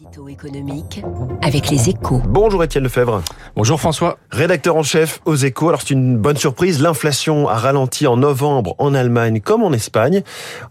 Édito économique avec les échos. Bonjour Étienne Lefebvre. Bonjour François. Rédacteur en chef aux échos. Alors c'est une bonne surprise. L'inflation a ralenti en novembre en Allemagne comme en Espagne.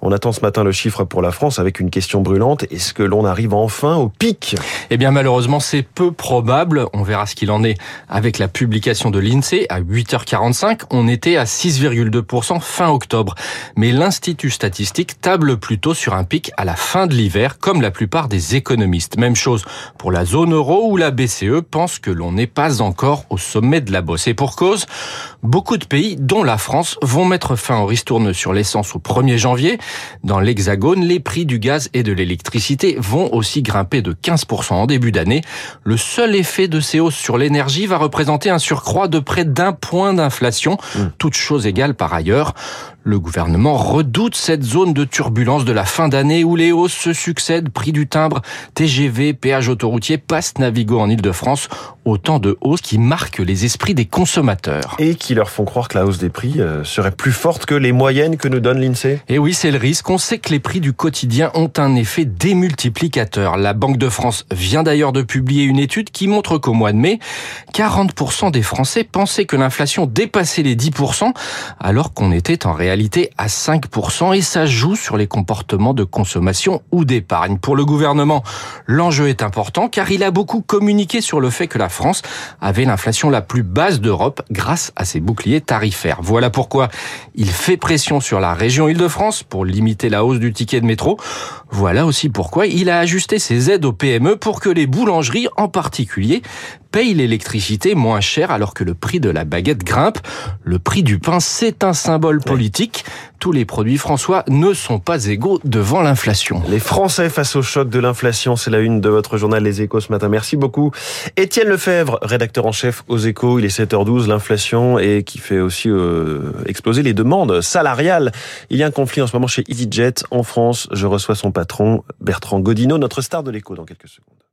On attend ce matin le chiffre pour la France avec une question brûlante. Est-ce que l'on arrive enfin au pic? Eh bien malheureusement c'est peu probable. On verra ce qu'il en est avec la publication de l'INSEE à 8h45. On était à 6,2% fin octobre. Mais l'Institut statistique table plutôt sur un pic à la fin de l'hiver comme la plupart des économistes. Même chose pour la zone euro où la BCE pense que l'on n'est pas encore au sommet de la bosse. Et pour cause, beaucoup de pays, dont la France, vont mettre fin aux ristournes sur l'essence au 1er janvier. Dans l'Hexagone, les prix du gaz et de l'électricité vont aussi grimper de 15% en début d'année. Le seul effet de ces hausses sur l'énergie va représenter un surcroît de près d'un point d'inflation, mmh. toutes choses égales par ailleurs. Le gouvernement redoute cette zone de turbulence de la fin d'année où les hausses se succèdent, prix du timbre, TGV, péage autoroutier, passe Navigo en Ile-de-France, autant de hausses qui marquent les esprits des consommateurs. Et qui leur font croire que la hausse des prix euh, serait plus forte que les moyennes que nous donne l'INSEE Et oui, c'est le risque. On sait que les prix du quotidien ont un effet démultiplicateur. La Banque de France vient d'ailleurs de publier une étude qui montre qu'au mois de mai, 40% des Français pensaient que l'inflation dépassait les 10%, alors qu'on était en réalité à 5% et ça joue sur les comportements de consommation ou d'épargne. Pour le gouvernement, l'enjeu est important car il a beaucoup communiqué sur le fait que la France avait l'inflation la plus basse d'Europe grâce à ses boucliers tarifaires. Voilà pourquoi il fait pression sur la région Île-de-France pour limiter la hausse du ticket de métro. Voilà aussi pourquoi il a ajusté ses aides aux PME pour que les boulangeries en particulier payent l'électricité moins cher alors que le prix de la baguette grimpe. Le prix du pain, c'est un symbole politique. Tous les produits, François, ne sont pas égaux devant l'inflation. Les Français face au choc de l'inflation, c'est la une de votre journal Les Échos ce matin. Merci beaucoup. Étienne Lefebvre, rédacteur en chef aux Échos. Il est 7h12, l'inflation et qui fait aussi euh, exploser les demandes salariales. Il y a un conflit en ce moment chez EasyJet en France. Je reçois son patron, Bertrand Godino, notre star de l'écho dans quelques secondes.